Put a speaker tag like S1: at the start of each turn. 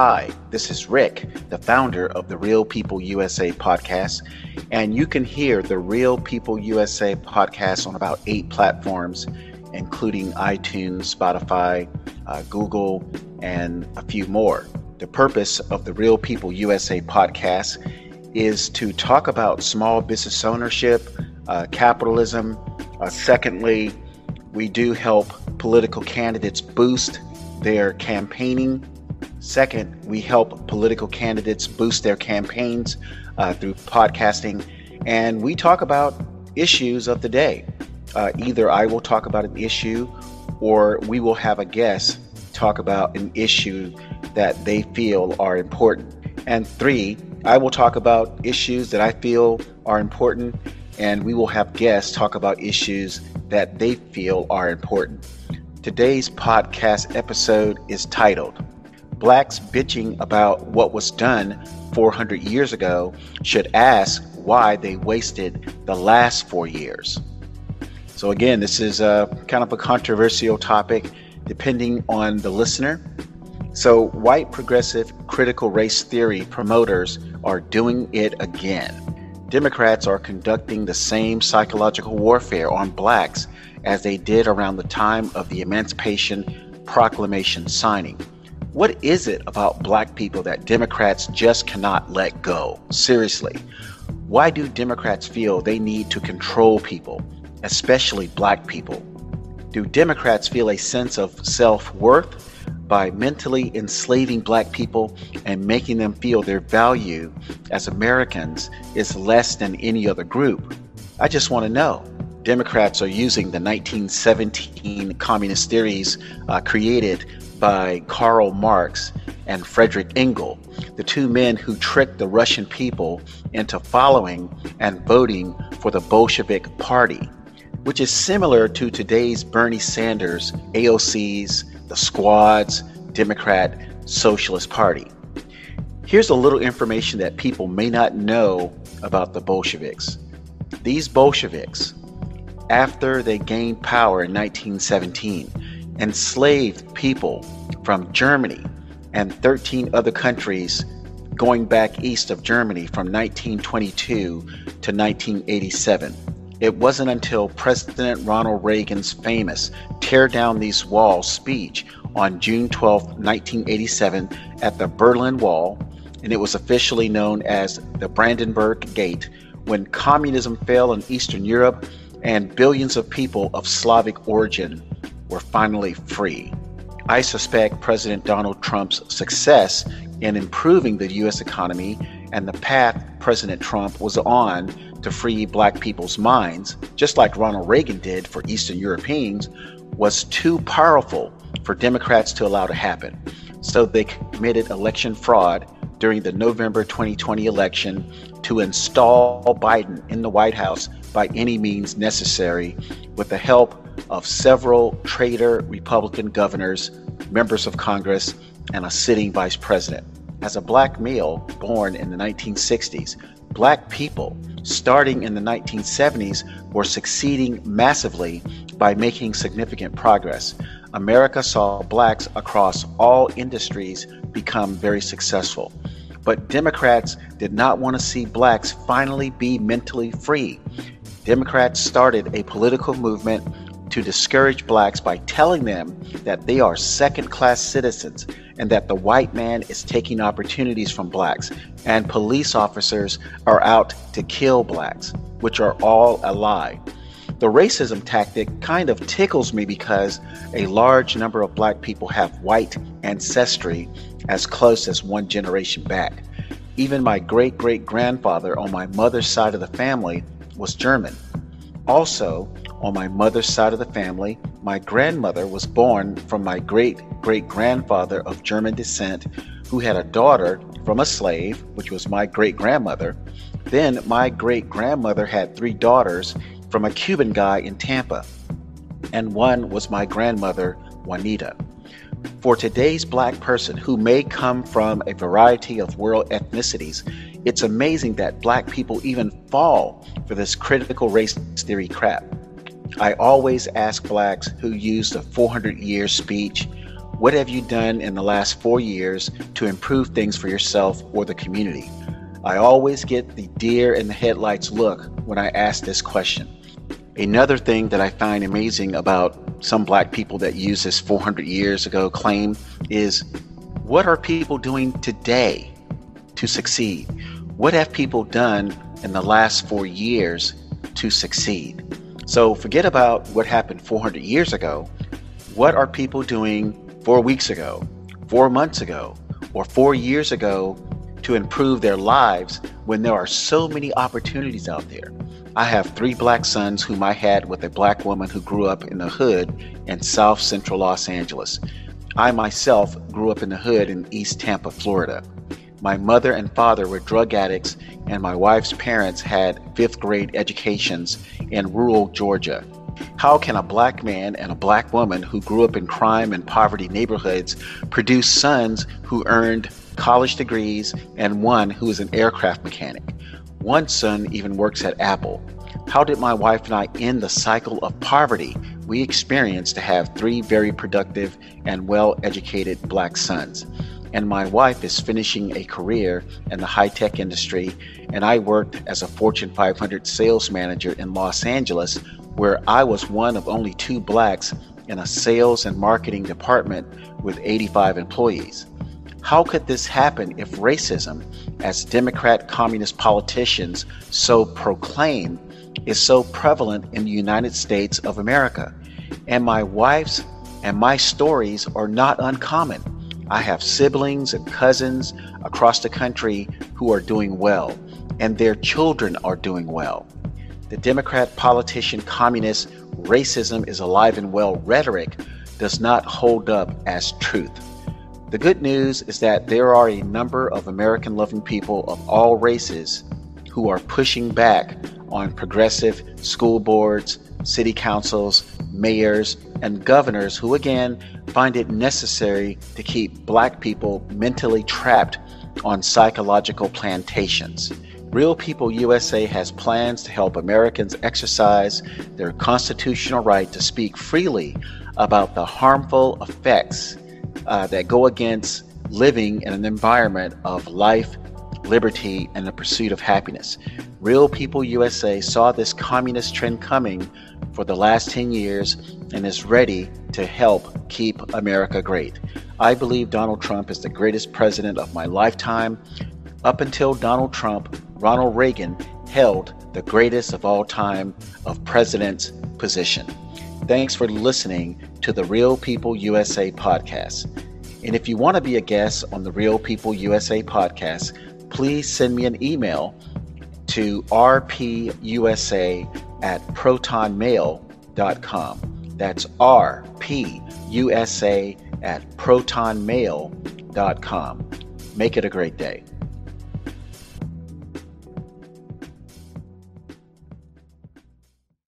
S1: Hi, this is Rick, the founder of the Real People USA podcast, and you can hear the Real People USA podcast on about eight platforms, including iTunes, Spotify, uh, Google, and a few more. The purpose of the Real People USA podcast is to talk about small business ownership, uh, capitalism. Uh, secondly, we do help political candidates boost their campaigning. Second, we help political candidates boost their campaigns uh, through podcasting. And we talk about issues of the day. Uh, either I will talk about an issue or we will have a guest talk about an issue that they feel are important. And three, I will talk about issues that I feel are important, and we will have guests talk about issues that they feel are important. Today's podcast episode is titled Blacks Bitching About What Was Done 400 Years Ago Should Ask Why They Wasted the Last Four Years. So, again, this is a kind of a controversial topic depending on the listener. So, white progressive critical race theory promoters are doing it again. Democrats are conducting the same psychological warfare on blacks as they did around the time of the Emancipation Proclamation signing. What is it about black people that Democrats just cannot let go? Seriously. Why do Democrats feel they need to control people, especially black people? Do Democrats feel a sense of self worth by mentally enslaving black people and making them feel their value as Americans is less than any other group? I just want to know. Democrats are using the 1917 communist theories uh, created by Karl Marx and Frederick Engel, the two men who tricked the Russian people into following and voting for the Bolshevik Party, which is similar to today's Bernie Sanders, AOC's, the Squad's Democrat Socialist Party. Here's a little information that people may not know about the Bolsheviks. These Bolsheviks, after they gained power in 1917, enslaved people from Germany and 13 other countries going back east of Germany from 1922 to 1987. It wasn't until President Ronald Reagan's famous Tear Down These Walls speech on June 12, 1987, at the Berlin Wall, and it was officially known as the Brandenburg Gate, when communism fell in Eastern Europe and billions of people of Slavic origin were finally free. I suspect President Donald Trump's success in improving the U.S. economy and the path President Trump was on to free black people's minds, just like Ronald Reagan did for Eastern Europeans, was too powerful for Democrats to allow to happen. So they committed election fraud during the November 2020 election to install Biden in the White House by any means necessary with the help of several traitor Republican governors, members of Congress, and a sitting vice president. As a black male born in the 1960s, black people starting in the 1970s were succeeding massively by making significant progress. America saw blacks across all industries become very successful. But Democrats did not want to see blacks finally be mentally free. Democrats started a political movement to discourage blacks by telling them that they are second class citizens and that the white man is taking opportunities from blacks and police officers are out to kill blacks, which are all a lie. The racism tactic kind of tickles me because a large number of black people have white ancestry as close as one generation back. Even my great great grandfather on my mother's side of the family was German. Also, on my mother's side of the family, my grandmother was born from my great great grandfather of German descent, who had a daughter from a slave, which was my great grandmother. Then my great grandmother had three daughters from a Cuban guy in Tampa, and one was my grandmother, Juanita. For today's black person who may come from a variety of world ethnicities, it's amazing that black people even fall for this critical race theory crap. I always ask blacks who use the 400 year speech, What have you done in the last four years to improve things for yourself or the community? I always get the deer in the headlights look when I ask this question. Another thing that I find amazing about some black people that use this 400 years ago claim is what are people doing today to succeed? What have people done in the last four years to succeed? So forget about what happened 400 years ago. What are people doing four weeks ago, four months ago, or four years ago to improve their lives when there are so many opportunities out there? I have three black sons whom I had with a black woman who grew up in the hood in South Central Los Angeles. I myself grew up in the hood in East Tampa, Florida. My mother and father were drug addicts, and my wife's parents had fifth grade educations in rural Georgia. How can a black man and a black woman who grew up in crime and poverty neighborhoods produce sons who earned college degrees and one who is an aircraft mechanic? One son even works at Apple. How did my wife and I end the cycle of poverty we experienced to have three very productive and well educated black sons? And my wife is finishing a career in the high tech industry, and I worked as a Fortune 500 sales manager in Los Angeles, where I was one of only two blacks in a sales and marketing department with 85 employees. How could this happen if racism, as Democrat communist politicians so proclaim, is so prevalent in the United States of America? And my wife's and my stories are not uncommon. I have siblings and cousins across the country who are doing well, and their children are doing well. The Democrat politician communist racism is alive and well rhetoric does not hold up as truth. The good news is that there are a number of American loving people of all races who are pushing back on progressive school boards, city councils, mayors, and governors who again find it necessary to keep black people mentally trapped on psychological plantations. Real People USA has plans to help Americans exercise their constitutional right to speak freely about the harmful effects uh, that go against living in an environment of life, liberty, and the pursuit of happiness. Real People USA saw this communist trend coming for the last 10 years and is ready to help keep America great. I believe Donald Trump is the greatest president of my lifetime. Up until Donald Trump, Ronald Reagan held the greatest of all time of president's position. Thanks for listening to the Real People USA podcast. And if you want to be a guest on the Real People USA podcast, please send me an email to rpusa at protonmail.com. That's rpusa at protonmail.com. Make it a great day.